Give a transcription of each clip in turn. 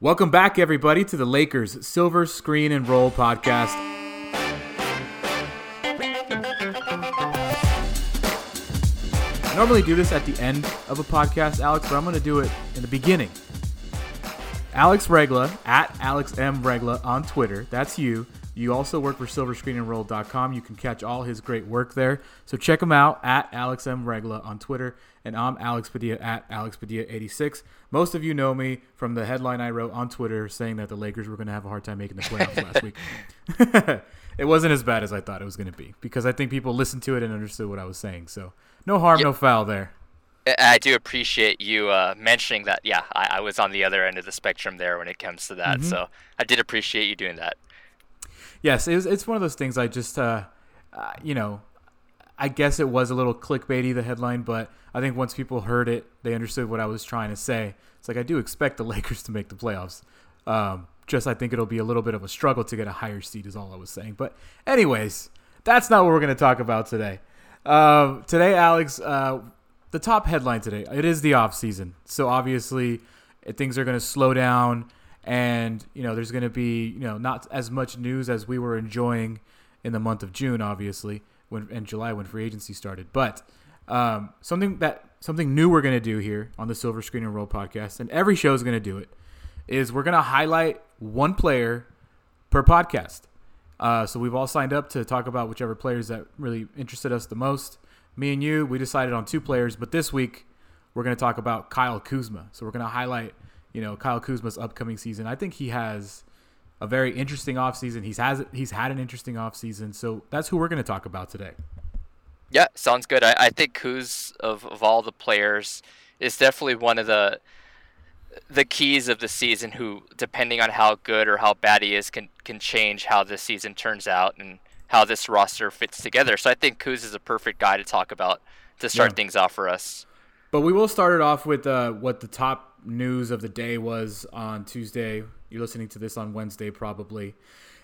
Welcome back, everybody, to the Lakers Silver Screen and Roll podcast. I normally do this at the end of a podcast, Alex, but I'm going to do it in the beginning. Alex Regla at Alex M Regla on Twitter. That's you. You also work for SilverScreenandRoll.com. You can catch all his great work there. So check him out at Alex M Regla on Twitter, and I'm Alex Padilla at Alex Padilla86. Most of you know me from the headline I wrote on Twitter saying that the Lakers were going to have a hard time making the playoffs last week. it wasn't as bad as I thought it was going to be because I think people listened to it and understood what I was saying. So no harm, yep. no foul there. I do appreciate you uh, mentioning that. Yeah, I, I, was on the other end of the spectrum there when it comes to that. Mm-hmm. So I did appreciate you doing that yes, it's one of those things. I just, uh, uh, you know, I guess it was a little clickbaity the headline, but I think once people heard it, they understood what I was trying to say. It's like I do expect the Lakers to make the playoffs. Um, just I think it'll be a little bit of a struggle to get a higher seed, is all I was saying. But anyways, that's not what we're going to talk about today. Uh, today, Alex, uh, the top headline today. It is the off season, so obviously things are going to slow down and you know there's going to be you know not as much news as we were enjoying in the month of June, obviously, when in July when free agency started. But um, something that something new we're going to do here on the Silver Screen and Roll podcast, and every show is going to do it, is we're going to highlight one player per podcast. Uh, so we've all signed up to talk about whichever players that really interested us the most. Me and you, we decided on two players, but this week we're going to talk about Kyle Kuzma. So we're going to highlight you know Kyle Kuzma's upcoming season. I think he has a very interesting offseason. He's has he's had an interesting offseason. So that's who we're going to talk about today. Yeah, sounds good. I, I think Kuz of, of all the players is definitely one of the the keys of the season who depending on how good or how bad he is can can change how the season turns out and how this roster fits together. So I think Kuz is a perfect guy to talk about to start yeah. things off for us. But we will start it off with uh, what the top news of the day was on Tuesday. You're listening to this on Wednesday, probably,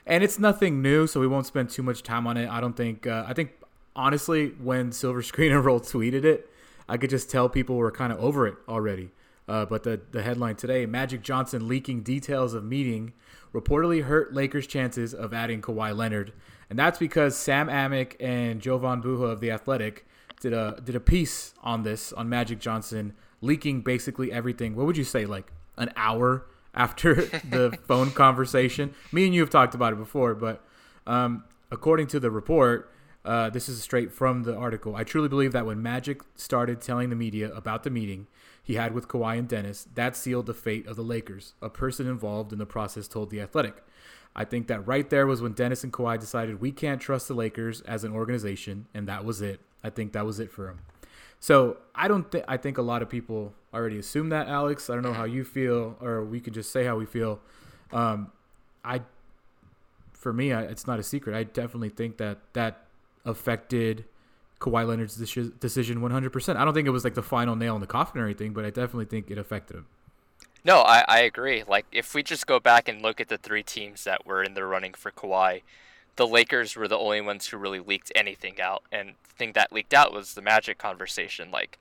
and it's nothing new, so we won't spend too much time on it. I don't think. Uh, I think honestly, when Silver Screen and Roll tweeted it, I could just tell people were kind of over it already. Uh, but the the headline today: Magic Johnson leaking details of meeting reportedly hurt Lakers' chances of adding Kawhi Leonard, and that's because Sam Amick and Jovan Buha of the Athletic did a did a piece on this on Magic Johnson leaking basically everything. What would you say, like an hour after the phone conversation? Me and you have talked about it before, but um, according to the report, uh, this is straight from the article. I truly believe that when Magic started telling the media about the meeting he had with Kawhi and Dennis, that sealed the fate of the Lakers. A person involved in the process told The Athletic. I think that right there was when Dennis and Kawhi decided we can't trust the Lakers as an organization, and that was it. I think that was it for him. So I don't think I think a lot of people already assume that, Alex. I don't know how you feel, or we could just say how we feel. Um, I, for me, I, it's not a secret. I definitely think that that affected Kawhi Leonard's decision 100%. I don't think it was like the final nail in the coffin or anything, but I definitely think it affected him. No, I, I agree. Like, if we just go back and look at the three teams that were in the running for Kawhi, the Lakers were the only ones who really leaked anything out. And the thing that leaked out was the Magic conversation. Like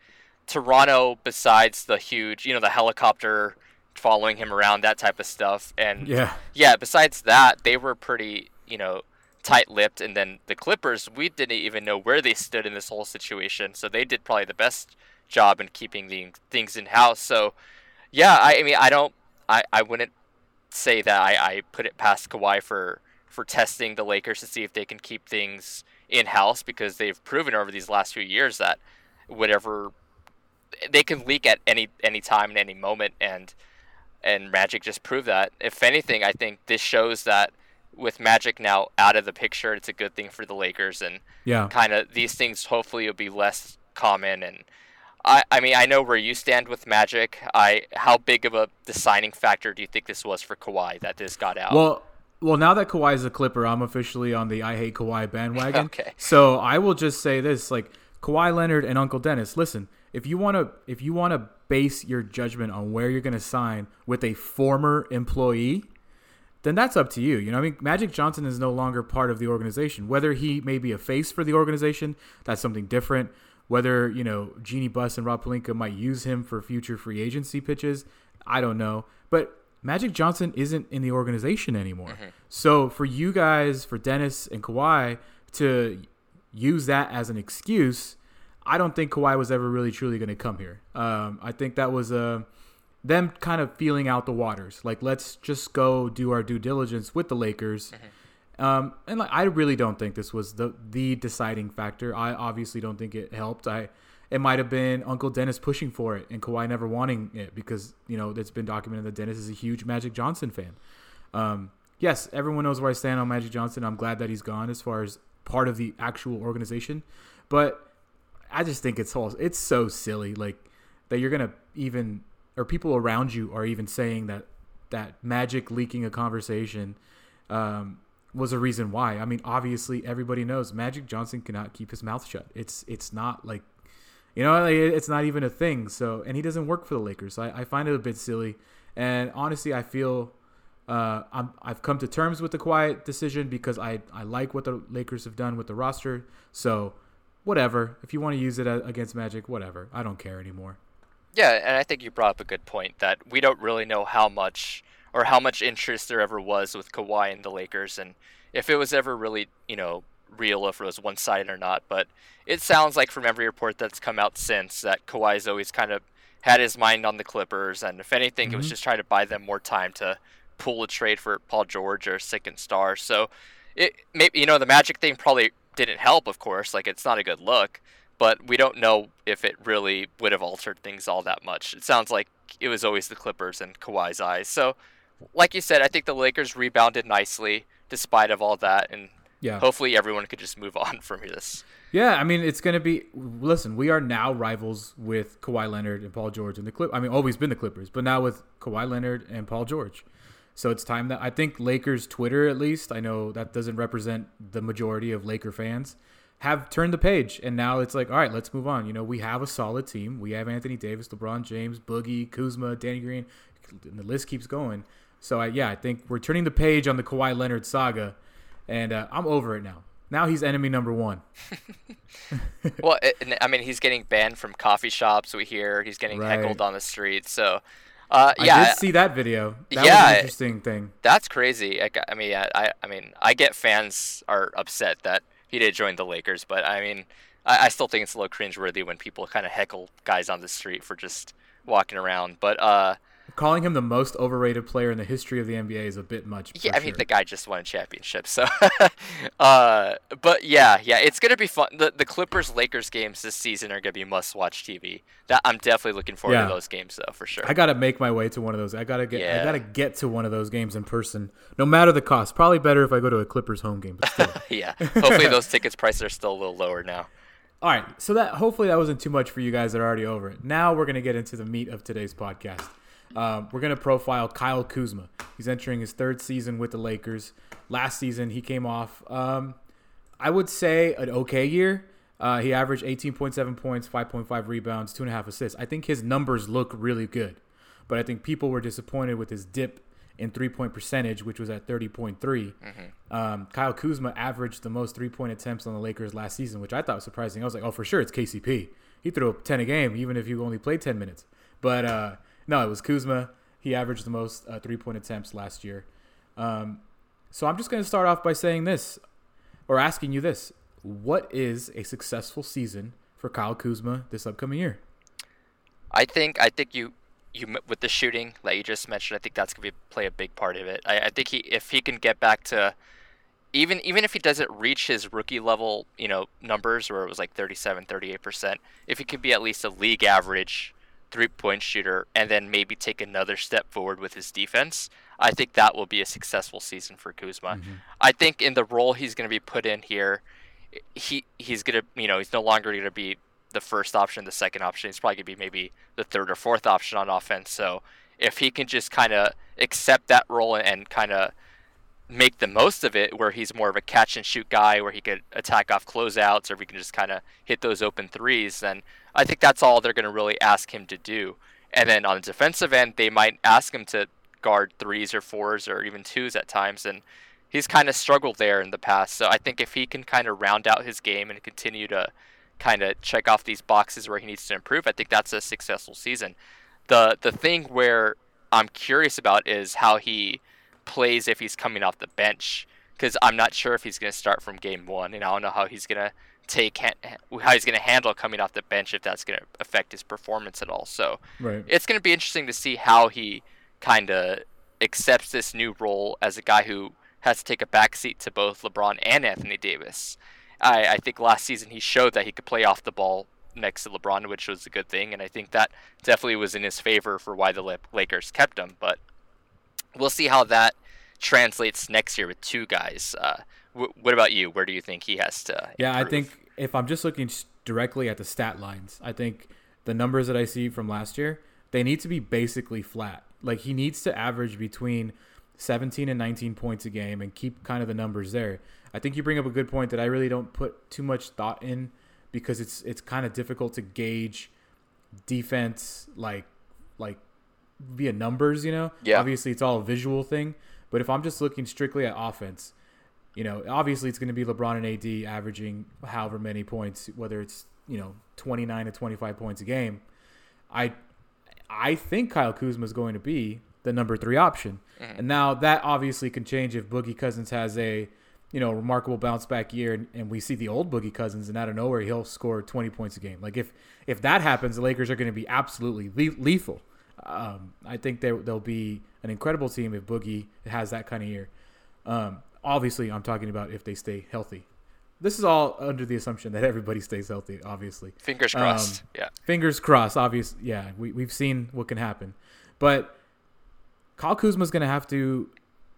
Toronto, besides the huge, you know, the helicopter following him around, that type of stuff. And yeah, yeah. Besides that, they were pretty, you know, tight-lipped. And then the Clippers, we didn't even know where they stood in this whole situation. So they did probably the best job in keeping the things in house. So yeah, I, I mean, I don't, I, I wouldn't say that I, I put it past Kawhi for for testing the Lakers to see if they can keep things in house because they've proven over these last few years that whatever they can leak at any any time and any moment and and Magic just proved that. If anything, I think this shows that with Magic now out of the picture, it's a good thing for the Lakers and yeah, kind of these things hopefully will be less common and I, I mean I know where you stand with Magic. I how big of a deciding factor do you think this was for Kawhi that this got out? Well, well, now that Kawhi is a Clipper, I'm officially on the I hate Kawhi bandwagon. okay. So I will just say this: like Kawhi Leonard and Uncle Dennis. Listen, if you want to, if you want to base your judgment on where you're going to sign with a former employee, then that's up to you. You know, I mean, Magic Johnson is no longer part of the organization. Whether he may be a face for the organization, that's something different. Whether you know Jeanie Buss and Rob Pelinka might use him for future free agency pitches, I don't know. But Magic Johnson isn't in the organization anymore. Mm-hmm. So for you guys, for Dennis and Kawhi to use that as an excuse, I don't think Kawhi was ever really truly going to come here. Um, I think that was uh, them kind of feeling out the waters. Like, let's just go do our due diligence with the Lakers. Um, and like, I really don't think this was the the deciding factor. I obviously don't think it helped. I it might have been Uncle Dennis pushing for it and Kawhi never wanting it because you know it's been documented that Dennis is a huge Magic Johnson fan. Um, yes, everyone knows where I stand on Magic Johnson. I'm glad that he's gone as far as part of the actual organization, but I just think it's all it's so silly like that you're gonna even or people around you are even saying that that Magic leaking a conversation um, was a reason why. I mean, obviously everybody knows Magic Johnson cannot keep his mouth shut. It's it's not like you know like, it's not even a thing. So and he doesn't work for the Lakers. So I, I find it a bit silly. And honestly, I feel uh, I'm, I've come to terms with the Kawhi decision because I, I like what the Lakers have done with the roster. So, whatever. If you want to use it against Magic, whatever. I don't care anymore. Yeah, and I think you brought up a good point that we don't really know how much or how much interest there ever was with Kawhi and the Lakers, and if it was ever really, you know, real, if it was one sided or not. But it sounds like from every report that's come out since that Kawhi's always kind of had his mind on the Clippers, and if anything, mm-hmm. it was just trying to buy them more time to pull a trade for Paul George or second star. So it maybe you know the Magic thing probably didn't help, of course. Like it's not a good look, but we don't know if it really would have altered things all that much. It sounds like it was always the Clippers and Kawhi's eyes. So, like you said, I think the Lakers rebounded nicely despite of all that, and yeah. hopefully everyone could just move on from this. Yeah, I mean it's going to be. Listen, we are now rivals with Kawhi Leonard and Paul George and the Clip. I mean, always been the Clippers, but now with Kawhi Leonard and Paul George. So it's time that I think Lakers Twitter at least, I know that doesn't represent the majority of Laker fans, have turned the page and now it's like, all right, let's move on. You know, we have a solid team. We have Anthony Davis, LeBron James, Boogie, Kuzma, Danny Green, and the list keeps going. So I, yeah, I think we're turning the page on the Kawhi Leonard saga, and uh, I'm over it now. Now he's enemy number one. well, it, I mean, he's getting banned from coffee shops. We hear he's getting right. heckled on the street. So uh, yeah, I did see that video. That yeah, was an interesting thing. That's crazy. I, I mean, I, I mean, I get fans are upset that he did join the Lakers, but I mean, I, I still think it's a little cringeworthy when people kind of heckle guys on the street for just walking around. But uh, calling him the most overrated player in the history of the NBA is a bit much. Yeah, I mean the guy just won a championship, so. uh, but yeah, yeah, it's gonna be fun. The the Clippers Lakers games this season are gonna be must watch TV. That I'm definitely looking forward yeah. to those games though, for sure. I gotta make my way to one of those. I gotta get. Yeah. I gotta get to one of those games in person, no matter the cost. Probably better if I go to a Clippers home game. yeah, hopefully those tickets prices are still a little lower now. All right, so that hopefully that wasn't too much for you guys that are already over it. Now we're gonna get into the meat of today's podcast. Um, we're going to profile Kyle Kuzma. He's entering his third season with the Lakers. Last season, he came off, um, I would say, an okay year. Uh, he averaged 18.7 points, 5.5 rebounds, two and a half assists. I think his numbers look really good, but I think people were disappointed with his dip in three point percentage, which was at 30.3. Mm-hmm. Um, Kyle Kuzma averaged the most three point attempts on the Lakers last season, which I thought was surprising. I was like, oh, for sure, it's KCP. He threw up 10 a game, even if you only played 10 minutes. But uh, no, it was Kuzma. He averaged the most uh, three point attempts last year. Um, so I'm just going to start off by saying this, or asking you this: What is a successful season for Kyle Kuzma this upcoming year? I think I think you you with the shooting that you just mentioned, I think that's going to play a big part of it. I, I think he if he can get back to even even if he doesn't reach his rookie level, you know, numbers where it was like 37, 38%, if he could be at least a league average three point shooter and then maybe take another step forward with his defense, I think that will be a successful season for Kuzma. Mm-hmm. I think in the role he's going to be put in here, he he's going to, you know, he's no longer going to be the first option, the second option. He's probably going to be maybe the third or fourth option on offense. So if he can just kind of accept that role and kind of make the most of it where he's more of a catch and shoot guy where he could attack off closeouts or if he can just kind of hit those open threes then I think that's all they're going to really ask him to do. And then on the defensive end, they might ask him to guard threes or fours or even twos at times. And he's kind of struggled there in the past. So I think if he can kind of round out his game and continue to kind of check off these boxes where he needs to improve, I think that's a successful season. The the thing where I'm curious about is how he plays if he's coming off the bench because I'm not sure if he's going to start from game one, and I don't know how he's going to take how he's going to handle coming off the bench if that's going to affect his performance at all. So right. it's going to be interesting to see how he kind of accepts this new role as a guy who has to take a backseat to both LeBron and Anthony Davis. I, I think last season he showed that he could play off the ball next to LeBron, which was a good thing, and I think that definitely was in his favor for why the Lakers kept him. But we'll see how that translates next year with two guys. Uh, w- what about you? Where do you think he has to? Yeah, I think if I'm just looking directly at the stat lines, I think the numbers that I see from last year they need to be basically flat. Like he needs to average between 17 and 19 points a game and keep kind of the numbers there. I think you bring up a good point that I really don't put too much thought in because it's it's kind of difficult to gauge defense like like via numbers, you know. Yeah. Obviously, it's all a visual thing, but if I'm just looking strictly at offense, you know, obviously it's going to be LeBron and AD averaging however many points, whether it's you know 29 to 25 points a game. I I think Kyle Kuzma is going to be the number three option, mm-hmm. and now that obviously can change if Boogie Cousins has a you know, remarkable bounce back year, and, and, we see the old Boogie Cousins, and out of nowhere he'll score 20 points a game. Like if if that happens, the Lakers are going to be absolutely le- lethal. Um, I think they, they'll be an incredible team if Boogie has that kind of year. Um, obviously, I'm talking about if they stay healthy. This is all under the assumption that everybody stays healthy. Obviously, fingers crossed. Um, yeah, fingers crossed. Obviously, yeah, we we've seen what can happen, but Kyle Kuzma's going to have to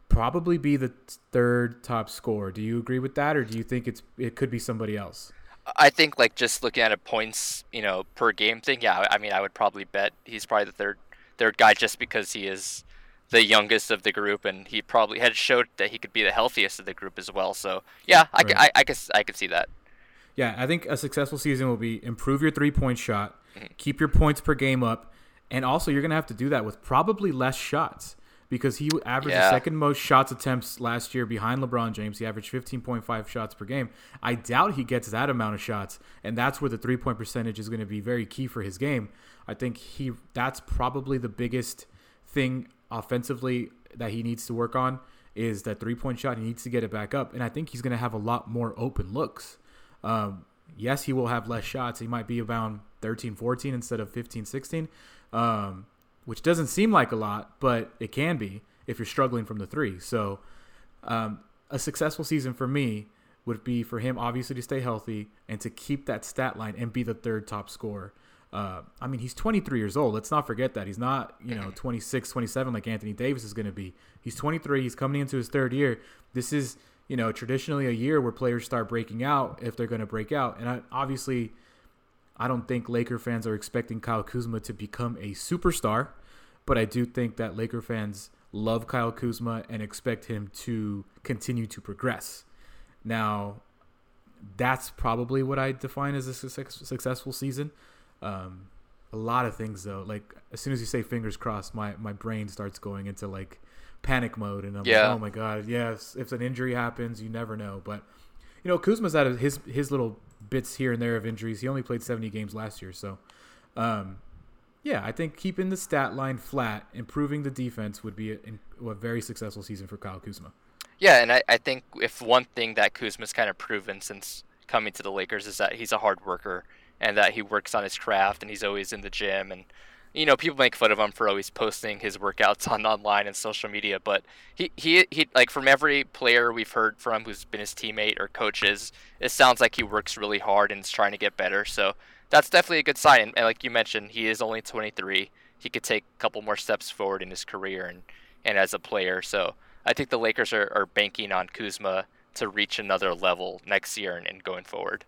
probably be the third top scorer. Do you agree with that, or do you think it's it could be somebody else? I think like just looking at a points, you know, per game thing. Yeah, I mean, I would probably bet he's probably the third third guy just because he is the youngest of the group, and he probably had showed that he could be the healthiest of the group as well. So yeah, I, right. I, I guess I could see that. Yeah, I think a successful season will be improve your three point shot, mm-hmm. keep your points per game up, and also you're gonna have to do that with probably less shots because he averaged yeah. the second most shots attempts last year behind LeBron James. He averaged 15.5 shots per game. I doubt he gets that amount of shots, and that's where the three point percentage is going to be very key for his game. I think he that's probably the biggest thing offensively that he needs to work on is that three point shot. He needs to get it back up, and I think he's going to have a lot more open looks. Um, yes, he will have less shots. He might be around 13, 14 instead of 15, 16. Um, which doesn't seem like a lot, but it can be if you're struggling from the three. So, um, a successful season for me would be for him obviously to stay healthy and to keep that stat line and be the third top scorer. Uh, I mean, he's 23 years old. Let's not forget that. He's not, you know, 26, 27 like Anthony Davis is going to be. He's 23. He's coming into his third year. This is, you know, traditionally a year where players start breaking out if they're going to break out. And I, obviously, I don't think Laker fans are expecting Kyle Kuzma to become a superstar, but I do think that Laker fans love Kyle Kuzma and expect him to continue to progress. Now, that's probably what I define as a successful season. Um, a lot of things though, like as soon as you say fingers crossed, my my brain starts going into like panic mode, and I'm yeah. like, oh my god, yes. If an injury happens, you never know. But you know, Kuzma's had his his little bits here and there of injuries. He only played 70 games last year, so um, yeah, I think keeping the stat line flat, improving the defense would be a, a very successful season for Kyle Kuzma. Yeah, and I, I think if one thing that Kuzma's kind of proven since coming to the Lakers is that he's a hard worker and that he works on his craft and he's always in the gym and you know people make fun of him for always posting his workouts on online and social media but he he, he like from every player we've heard from who's been his teammate or coaches it sounds like he works really hard and is trying to get better so that's definitely a good sign. And, like you mentioned he is only 23 he could take a couple more steps forward in his career and and as a player so i think the lakers are, are banking on kuzma to reach another level next year and, and going forward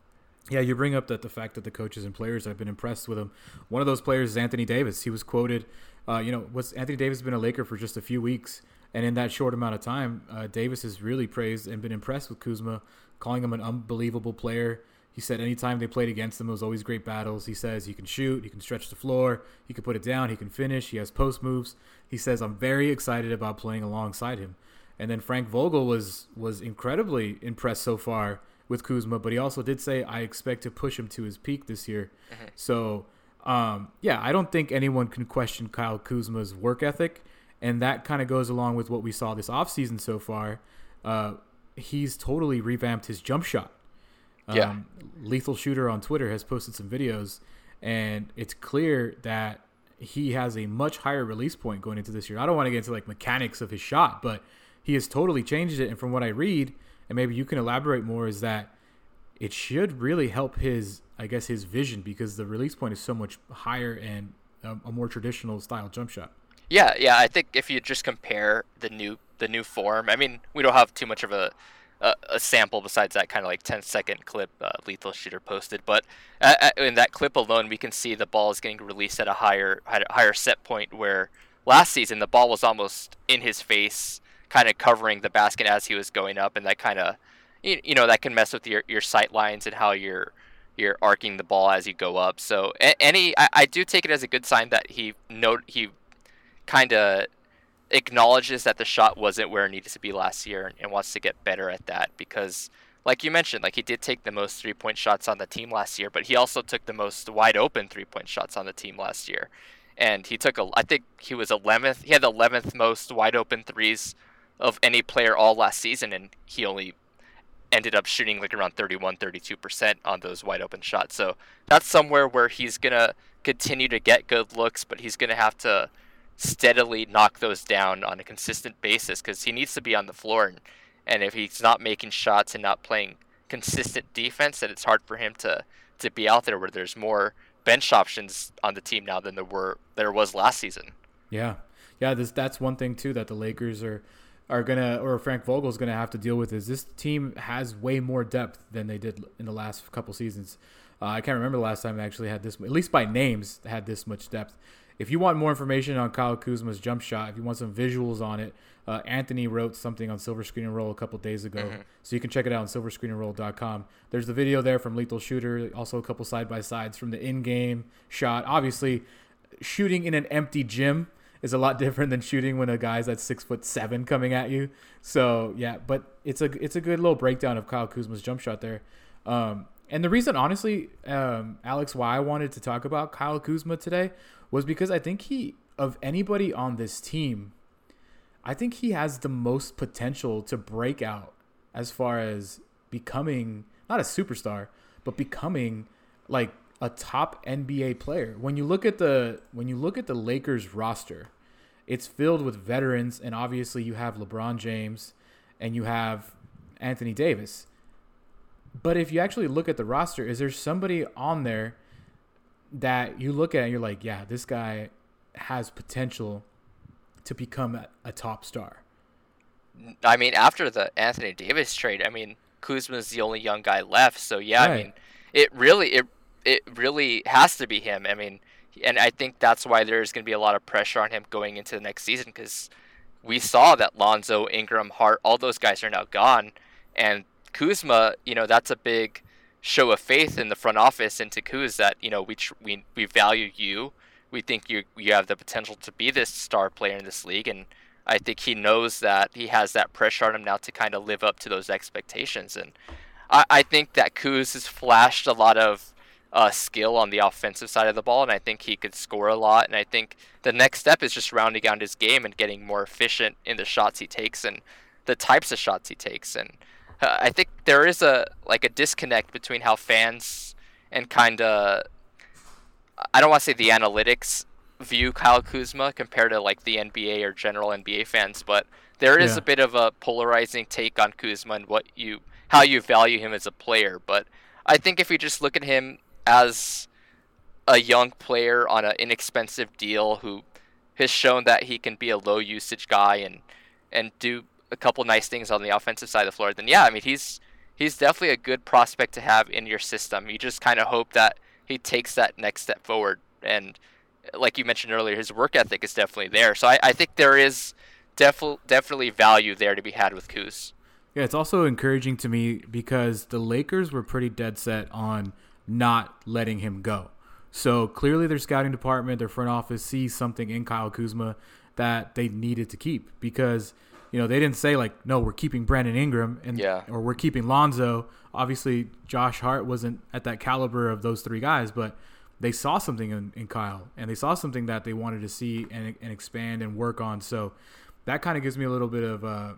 yeah, you bring up that the fact that the coaches and players have been impressed with him. One of those players is Anthony Davis. He was quoted, uh, you know, was Anthony Davis has been a Laker for just a few weeks, and in that short amount of time, uh, Davis has really praised and been impressed with Kuzma, calling him an unbelievable player. He said anytime they played against him, it was always great battles. He says he can shoot, he can stretch the floor, he can put it down, he can finish, he has post moves. He says I'm very excited about playing alongside him. And then Frank Vogel was was incredibly impressed so far with Kuzma, but he also did say I expect to push him to his peak this year. Mm-hmm. So, um, yeah, I don't think anyone can question Kyle Kuzma's work ethic. and that kind of goes along with what we saw this offseason so far. Uh, he's totally revamped his jump shot. Um, Yeah. Lethal Shooter on Twitter has posted some videos, and it's clear that he has a much higher release point going into this year. I don't want to get into like mechanics of his shot, but he has totally changed it. And from what I read, and maybe you can elaborate more, is that it should really help his, I guess, his vision because the release point is so much higher and a, a more traditional style jump shot. Yeah, yeah. I think if you just compare the new the new form, I mean, we don't have too much of a a, a sample besides that kind of like 10 second clip uh, Lethal Shooter posted, but uh, uh, in that clip alone, we can see the ball is getting released at a higher at a higher set point. Where last season the ball was almost in his face, kind of covering the basket as he was going up, and that kind of you, you know that can mess with your your sight lines and how you're you're arcing the ball as you go up. So any I, I do take it as a good sign that he note he kind of acknowledges that the shot wasn't where it needed to be last year and, and wants to get better at that because like you mentioned like he did take the most three point shots on the team last year but he also took the most wide open three point shots on the team last year and he took a i think he was 11th he had the 11th most wide open threes of any player all last season and he only ended up shooting like around 31 32% on those wide open shots so that's somewhere where he's going to continue to get good looks but he's going to have to steadily knock those down on a consistent basis because he needs to be on the floor and, and if he's not making shots and not playing consistent defense then it's hard for him to to be out there where there's more bench options on the team now than there were there was last season Yeah, yeah. This that's one thing too that the Lakers are are gonna or Frank Vogel's gonna have to deal with is this team has way more depth than they did in the last couple seasons. Uh, I can't remember the last time they actually had this, at least by names, had this much depth. If you want more information on Kyle Kuzma's jump shot, if you want some visuals on it, uh, Anthony wrote something on Silver Screen and Roll a couple days ago, so you can check it out on silverscreenandroll.com. There's the video there from Lethal Shooter, also a couple side by sides from the in-game shot. Obviously, shooting in an empty gym is a lot different than shooting when a guy's at six foot seven coming at you. So yeah, but it's a it's a good little breakdown of Kyle Kuzma's jump shot there. Um, and the reason, honestly, um, Alex, why I wanted to talk about Kyle Kuzma today was because I think he of anybody on this team, I think he has the most potential to break out as far as becoming not a superstar, but becoming like a top NBA player. When you look at the when you look at the Lakers roster, it's filled with veterans and obviously you have LeBron James and you have Anthony Davis. But if you actually look at the roster, is there somebody on there that you look at and you're like, yeah, this guy has potential to become a, a top star? I mean, after the Anthony Davis trade, I mean, Kuzma's the only young guy left. So yeah, I mean, it really it it really has to be him. I mean, and I think that's why there's going to be a lot of pressure on him going into the next season because we saw that Lonzo, Ingram, Hart, all those guys are now gone, and Kuzma, you know, that's a big show of faith in the front office into Kuz that you know we tr- we we value you. We think you you have the potential to be this star player in this league, and I think he knows that he has that pressure on him now to kind of live up to those expectations. And I, I think that Kuz has flashed a lot of uh, skill on the offensive side of the ball, and I think he could score a lot. And I think the next step is just rounding out his game and getting more efficient in the shots he takes and the types of shots he takes. And uh, I think there is a like a disconnect between how fans and kind of I don't want to say the analytics view Kyle Kuzma compared to like the NBA or general NBA fans, but there is Yeah. a bit of a polarizing take on Kuzma and what you how you value him as a player. But I think if you just look at him as a young player on an inexpensive deal who has shown that he can be a low usage guy and and do a couple nice things on the offensive side of the floor, then yeah, I mean he's he's definitely a good prospect to have in your system. You just kind of hope that he takes that next step forward. And like you mentioned earlier, his work ethic is definitely there. So I, I think there is definitely definitely value there to be had with Kuz. Yeah, it's also encouraging to me because the Lakers were pretty dead set on not letting him go. So clearly, their scouting department, their front office sees something in Kyle Kuzma that they needed to keep because you know they didn't say like, no, we're keeping Brandon Ingram and Yeah. or we're keeping Lonzo. Obviously, Josh Hart wasn't at that caliber of those three guys, but they saw something in, in Kyle and they saw something that they wanted to see and, and expand and work on. So that kind of gives me a little bit of uh,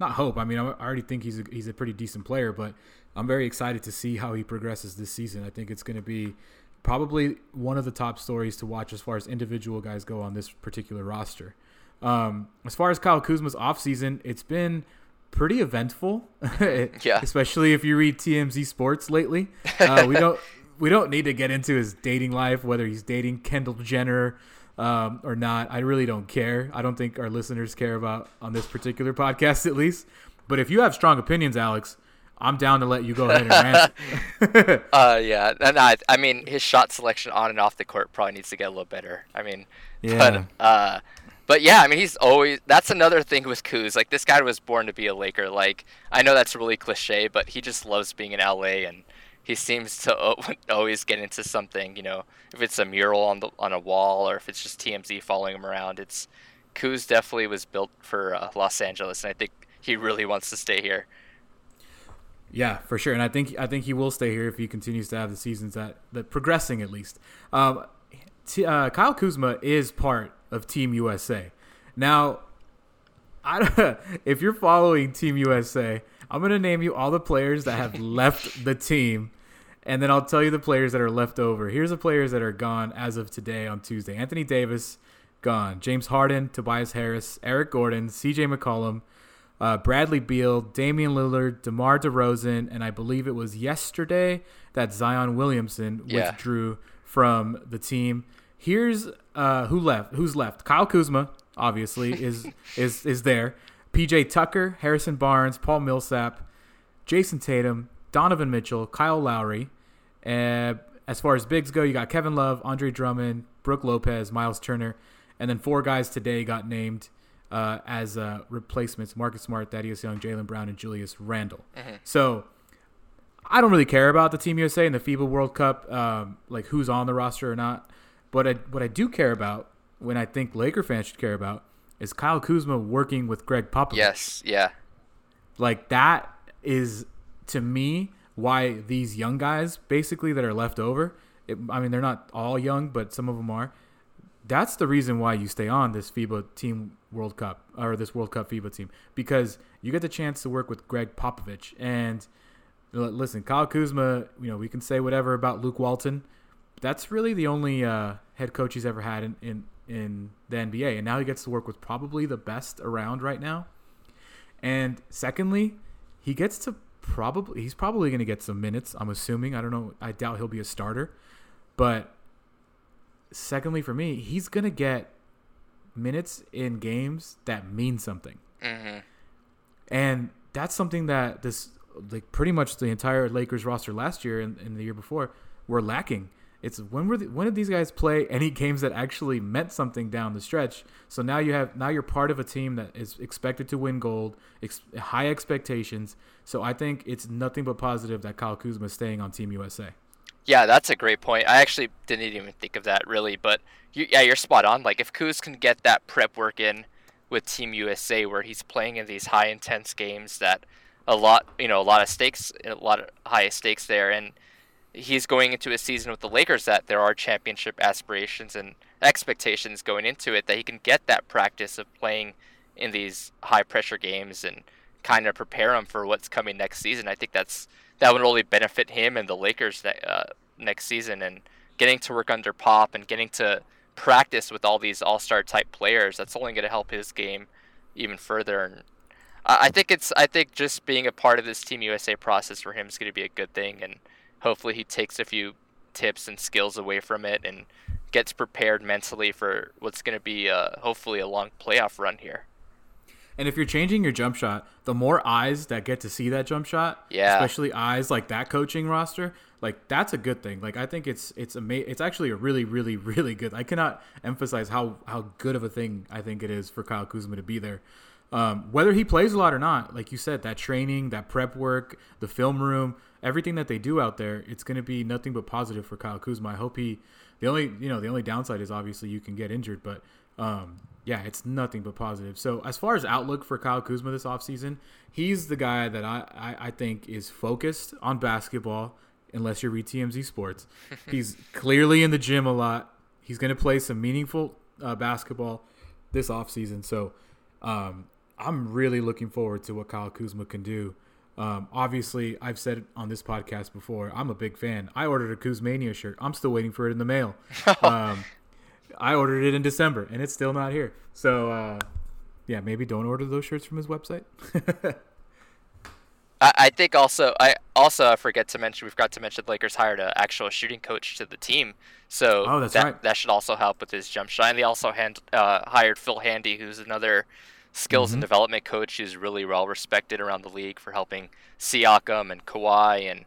not hope. I mean, I already think he's a, he's a pretty decent player, but I'm very excited to see how he progresses this season. I think it's going to be probably one of the top stories to watch as far as individual guys go on this particular roster. Um, as far as Kyle Kuzma's offseason, it's been pretty eventful. yeah. Especially if you read TMZ Sports lately. Uh, we don't we don't need to get into his dating life, whether he's dating Kendall Jenner um, or not. I really don't care. I don't think our listeners care about on this particular podcast, at least. But if you have strong opinions, Alex, I'm down to let you go ahead and rant. uh, yeah, and I, I mean, his shot selection on and off the court probably needs to get a little better. I mean, yeah. But, uh, but yeah, I mean, he's always. That's another thing with Kuz. Like this guy was born to be a Laker. Like I know that's really cliche, but he just loves being in LA and he seems to always get into something. You know, if it's a mural on the on a wall or if it's just TMZ following him around, it's Kuz definitely was built for uh, Los Angeles, and I think he really wants to stay here. Yeah, for sure, and I think I think he will stay here if he continues to have the seasons that that progressing at least. Um, t- uh, Kyle Kuzma is part of Team USA. Now, I, if you're following Team USA, I'm gonna name you all the players that have left the team and then I'll tell you the players that are left over. Here's the players that are gone as of today on Tuesday. Anthony Davis, gone. James Harden, Tobias Harris, Eric Gordon, CJ McCollum, uh, Bradley Beal, Damian Lillard, DeMar DeRozan, and I believe it was yesterday that Zion Williamson yeah. withdrew from the team. Here's uh, who left. Who's left? Kyle Kuzma, obviously, is is is there. PJ Tucker, Harrison Barnes, Paul Millsap, Jayson Tatum, Donovan Mitchell, Kyle Lowry, uh, as far as bigs go, you got Kevin Love, Andre Drummond, Brook Lopez, Miles Turner, and then four guys today got named uh, as uh, replacements: Marcus Smart, Thaddeus Young, Jaylen Brown, and Julius Randle. Mm-hmm. So I don't really care about the Team USA and the FIBA World Cup, um, like who's on the roster or not. But I, what I do care about, when I think Laker fans should care about, is Kyle Kuzma working with Gregg Popovich. Yes, yeah. Like that is to me why these young guys basically that are left over. It, I mean, they're not all young, but some of them are. That's the reason why you stay on this FIBA Team World Cup or this World Cup FIBA team because you get the chance to work with Gregg Popovich and listen, Kyle Kuzma. You know, we can say whatever about Luke Walton. That's really the only uh, head coach he's ever had in, in in the NBA, and now he gets to work with probably the best around right now. And secondly, he gets to probably he's probably going to get some minutes. I'm assuming. I don't know. I doubt he'll be a starter, but secondly, for me, he's going to get minutes in games that mean something, mm-hmm. and that's something that this like pretty much the entire Lakers roster last year and, and the year before were lacking. It's when were the, when did these guys play any games that actually meant something down the stretch? So now you have now you're part of a team that is expected to win gold, ex, high expectations. So I think it's nothing but positive that Kyle Kuzma is staying on Team USA. Yeah, that's a great point. I actually didn't even think of that really, but you, yeah, you're spot on. Like if Kuz can get that prep work in with Team USA, where he's playing in these high intense games that a lot, you know, a lot of stakes, a lot of high stakes there, and he's going into a season with the Lakers that there are championship aspirations and expectations going into it that he can get that practice of playing in these high pressure games and kind of prepare him for what's coming next season. I think that's that would only benefit him and the Lakers uh, next season and getting to work under Pop and getting to practice with all these all-star type players. That's only going to help his game even further. And I think it's I think just being a part of this Team USA process for him is going to be a good thing and hopefully he takes a few tips and skills away from it and gets prepared mentally for what's going to be uh, hopefully a long playoff run here. And if you're changing your jump shot, the more eyes that get to see that jump shot, yeah, especially eyes like that coaching roster, like that's a good thing. Like I think it's it's ama- it's actually a really really really good. I cannot emphasize how how good of a thing I think it is for Kyle Kuzma to be there. Um, whether he plays a lot or not, like you said, that training, that prep work, the film room, everything that they do out there, it's going to be nothing but positive for Kyle Kuzma. I hope he. The only you know the only downside is obviously you can get injured, but um, yeah, it's nothing but positive. So as far as outlook for Kyle Kuzma this offseason, he's the guy that I, I, I think is focused on basketball. unless you're read TMZ Sports. He's clearly in the gym a lot. He's going to play some meaningful uh, basketball this offseason. So um, I'm really looking forward to what Kyle Kuzma can do. Um, obviously, I've said on this podcast before, I'm a big fan. I ordered a Kuzmania shirt. I'm still waiting for it in the mail. um, I ordered it in December, and it's still not here. So, uh, yeah, maybe don't order those shirts from his website. I, I think also I also forget to mention we forgot to mention the Lakers hired an actual shooting coach to the team, so Oh, that's that right. that should also help with his jump shot. And they also hand, uh, hired Phil Handy, who's another skills Mm-hmm. and development coach who's really well respected around the league for helping Siakam and Kawhi and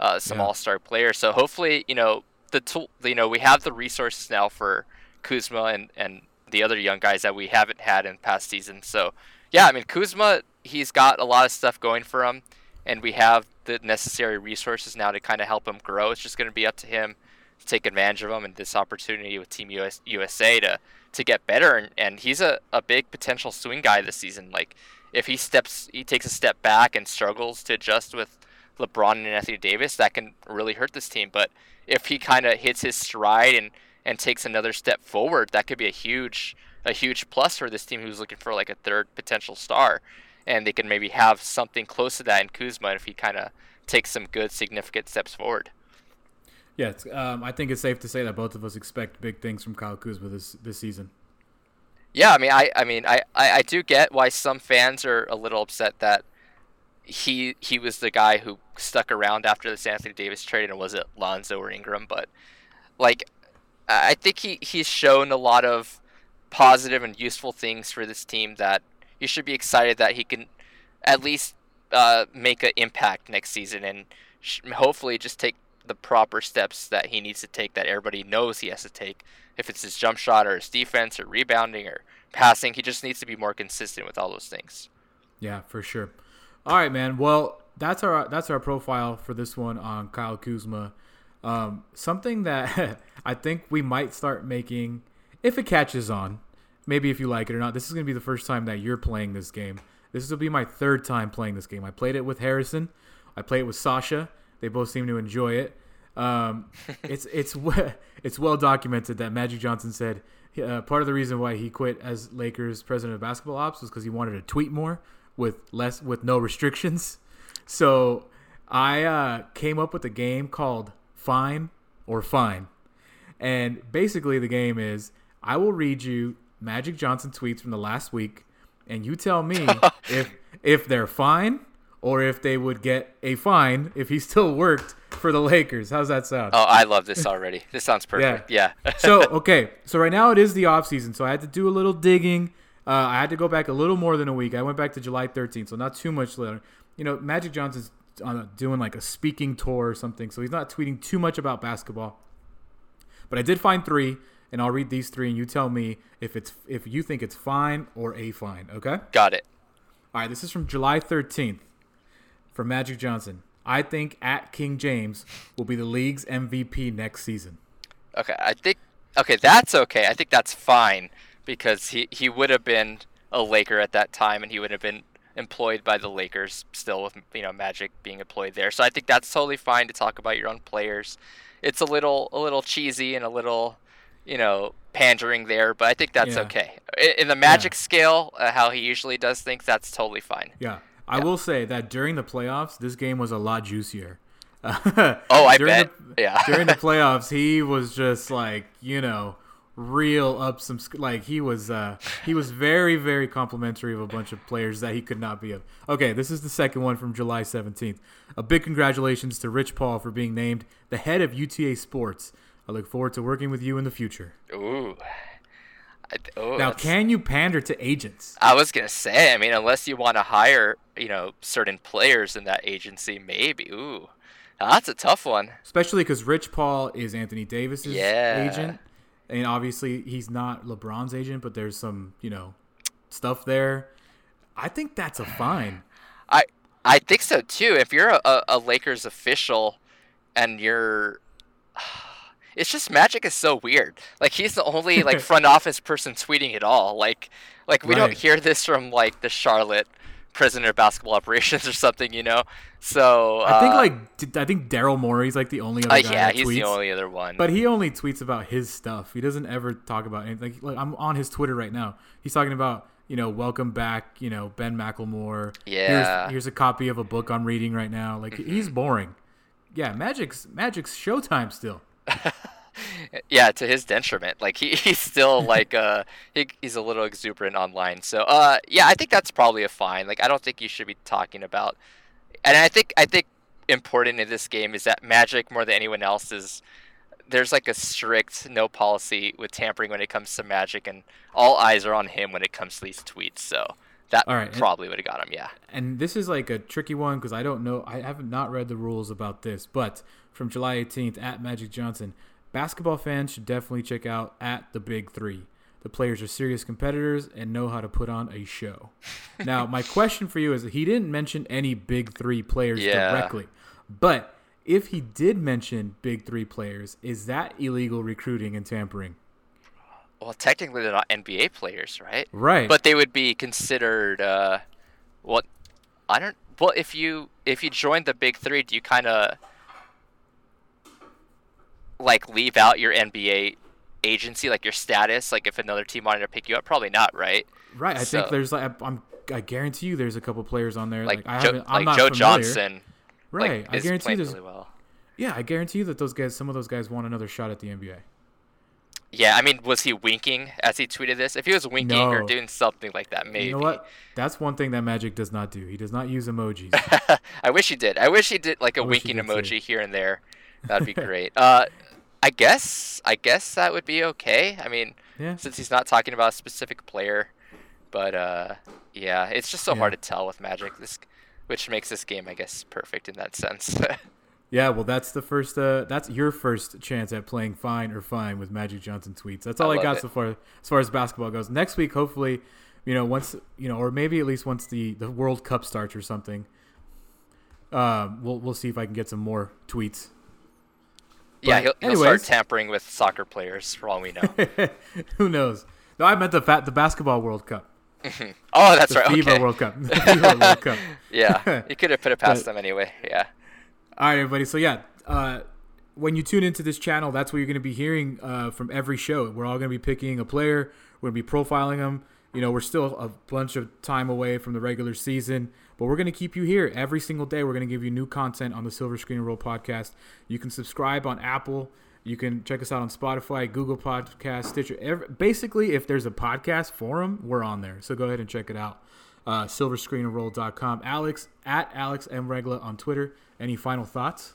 uh, some Yeah. All Star players. So hopefully, you know the tool. You know we have the resources now for Kuzma and and the other young guys that we haven't had in past seasons. So yeah, I mean Kuzma, he's got a lot of stuff going for him, and we have the necessary resources now to kind of help him grow. It's just going to be up to him to take advantage of him and this opportunity with Team US, USA to to get better. And, and he's a, a big potential swing guy this season. Like if he steps, he takes a step back and struggles to adjust with LeBron and Anthony Davis, that can really hurt this team. But if he kind of hits his stride and and takes another step forward, that could be a huge a huge plus for this team who's looking for like a third potential star, and they can maybe have something close to that in Kuzma if he kind of takes some good significant steps forward. yeah, it's, um, I think it's safe to say that both of us expect big things from Kyle Kuzma this this season. Yeah, I mean, I, I mean, I, I, I do get why some fans are a little upset that he he was the guy who stuck around after this Anthony Davis trade and was it Lonzo or Ingram, but like I think he, he's shown a lot of positive and useful things for this team that you should be excited that he can at least uh, make an impact next season and sh- hopefully just take the proper steps that he needs to take that everybody knows he has to take. If it's his jump shot or his defense or rebounding or passing, he just needs to be more consistent with all those things. Yeah, for sure. All right, man. Well, that's our that's our profile for this one on Kyle Kuzma. Um, something that I think we might start making if it catches on. Maybe if you like it or not. This is gonna be the first time that you're playing this game. This will be my third time playing this game. I played it with Harrison. I played it with Sasha. They both seem to enjoy it. Um, it's it's it's well documented that Magic Johnson said uh, part of the reason why he quit as Lakers president of basketball ops was because he wanted to tweet more with less with no restrictions. So I uh, came up with a game called Fine or Fine, and basically the game is I will read you Magic Johnson tweets from the last week, and you tell me if if they're fine or if they would get a fine if he still worked for the Lakers. How's that sound? Oh, I love this already. This sounds perfect. Yeah. so okay, so right now it is the off season, so I had to do a little digging. Uh, I had to go back a little more than a week. I went back to July 13th, so not too much later. You know, Magic Johnson's uh, doing like a speaking tour or something, so he's not tweeting too much about basketball. But I did find three, and I'll read these three, and you tell me if it's if you think it's fine or a fine. Okay. Got it. All right, this is from July 13th from Magic Johnson. I think at King James will be the league's MVP next season. Okay, I think okay, that's okay. I think that's fine because he he would have been a Laker at that time, and he would have been employed by the Lakers still with you know Magic being employed there. So I think that's totally fine to talk about your own players. It's a little a little cheesy and a little you know pandering there, but I think that's Yeah. okay. In the Magic scale, uh, how he usually does things, that's totally fine. Yeah. I will say that during the playoffs, this game was a lot juicier. Oh, I during bet. The, Yeah. during the playoffs, he was just like, you know, real up some like he was uh he was very very complimentary of a bunch of players that he could not be of. Okay, this is the second one from July 17th. A big congratulations to Rich Paul for being named the head of UTA Sports. I look forward to working with you in the future. Ooh. I, oh, Now, can you pander to agents? I was gonna say, I mean, unless you want to hire, you know, certain players in that agency, maybe. Ooh, now that's a tough one. especially because Rich Paul is Anthony Davis's Yeah. agent, and obviously he's not LeBron's agent, but there's some you know stuff there. I think that's a fine. I I think so too. If you're a, a, Lakers official, and you're, it's just Magic is so weird. Like he's the only like front office person tweeting it all. Like like we don't hear this from like the Charlotte of basketball operations or something, you know. So I think uh, like I think Daryl Morey's like the only other uh, guy yeah, he's tweets. the only other one. But he only tweets about his stuff. He doesn't ever talk about anything. Like, like I'm on his Twitter right now. He's talking about you know welcome back you know Ben McLemore. Yeah. Here's, here's a copy of a book I'm reading right now. Like he's Mm-hmm. boring. Yeah, Magic's Magic's Showtime still. yeah, to his detriment. Like he, he's still like uh he, he's a little exuberant online. So uh yeah, I think that's probably a fine. Like I don't think you should be talking about and I think I think important in this game is that Magic more than anyone else is there's like a strict no policy with tampering when it comes to Magic and all eyes are on him when it comes to these tweets. So that All right, probably would have got him, yeah. and this is like a tricky one because I don't know. I have not read the rules about this, but from July 18th at Magic Johnson, basketball fans should definitely check out at the Big Three. The players are serious competitors and know how to put on a show. now, my question for you is: He didn't mention any Big Three players Yeah. directly, but if he did mention Big Three players, is that illegal recruiting and tampering? Well, technically they're not NBA players, right? Right. but they would be considered uh what i don't well if you if you join the big three do you kind of like leave out your nba agency like your status like if another team wanted to pick you up probably not right right. I think there's like I'm. I guarantee you, there's a couple players on there. like Like, I haven't. I'm like not joe familiar. johnson Right. like, I guarantee there's really well Yeah, I guarantee you that those guys, some of those guys, want another shot at the NBA. yeah i mean was he winking as he tweeted this if he was winking or doing something like that maybe You know what? That's one thing that Magic does not do. He does not use emojis. I wish he did. I wish he did like a winking emoji too. here and there. That'd be great. uh, I guess I guess that would be okay. I mean, Yeah. since he's not talking about a specific player, but uh, yeah, it's just so hard to tell with Magic. This, which makes this game, I guess, perfect in that sense. Yeah, well, that's the first. Uh, that's your first chance at playing fine or fine with Magic Johnson tweets. That's all I I, got it. so far as far as basketball goes. Next week, hopefully, you know, once you know, or maybe at least once the the World Cup starts or something. Um, we'll we'll see if I can get some more tweets. Yeah, he'll, he'll start tampering with soccer players for all we know. Who knows? No, I meant the fat the basketball World Cup, oh, that's the right. FIBA Okay. World Cup, FIBA World Cup. Yeah, you could have put it past But- them anyway. Yeah. All right, everybody. So yeah, uh, when you tune into this channel, that's what you're going to be hearing uh, from every show. We're all going to be picking a player. We're going to be profiling them. You know, we're still a bunch of time away from the regular season, but we're going to keep you here every single day. We're going to give you new content on the Silver Screen and Roll podcast. You can subscribe on Apple. You can check us out on Spotify, Google Podcast, Stitcher. Every, basically, if there's a podcast forum, we're on there. So go ahead and check it out. Uh, silverscreenandroll.com. Alex at Alex M Regla on Twitter. Any final thoughts?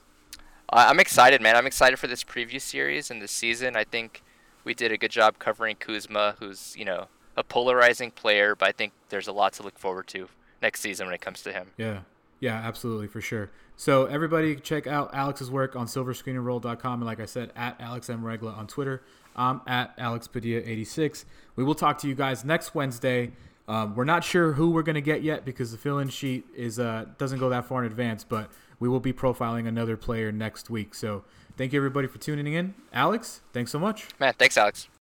I'm excited, man. I'm excited for this preview series and this season. I think we did a good job covering Kuzma, who's you know a polarizing player, but I think there's a lot to look forward to next season when it comes to him. Yeah. Yeah, absolutely, for sure. So everybody check out Alex's work on silverscreenandroll.com and like I said, at Alex M. Regla on Twitter. I'm at Alex Padilla86. We will talk to you guys next Wednesday. Um, we're not sure who we're gonna get yet because the fill-in sheet is uh, doesn't go that far in advance, but we will be profiling another player next week. So thank you everybody for tuning in. Alex, thanks so much. Man, thanks, Alex.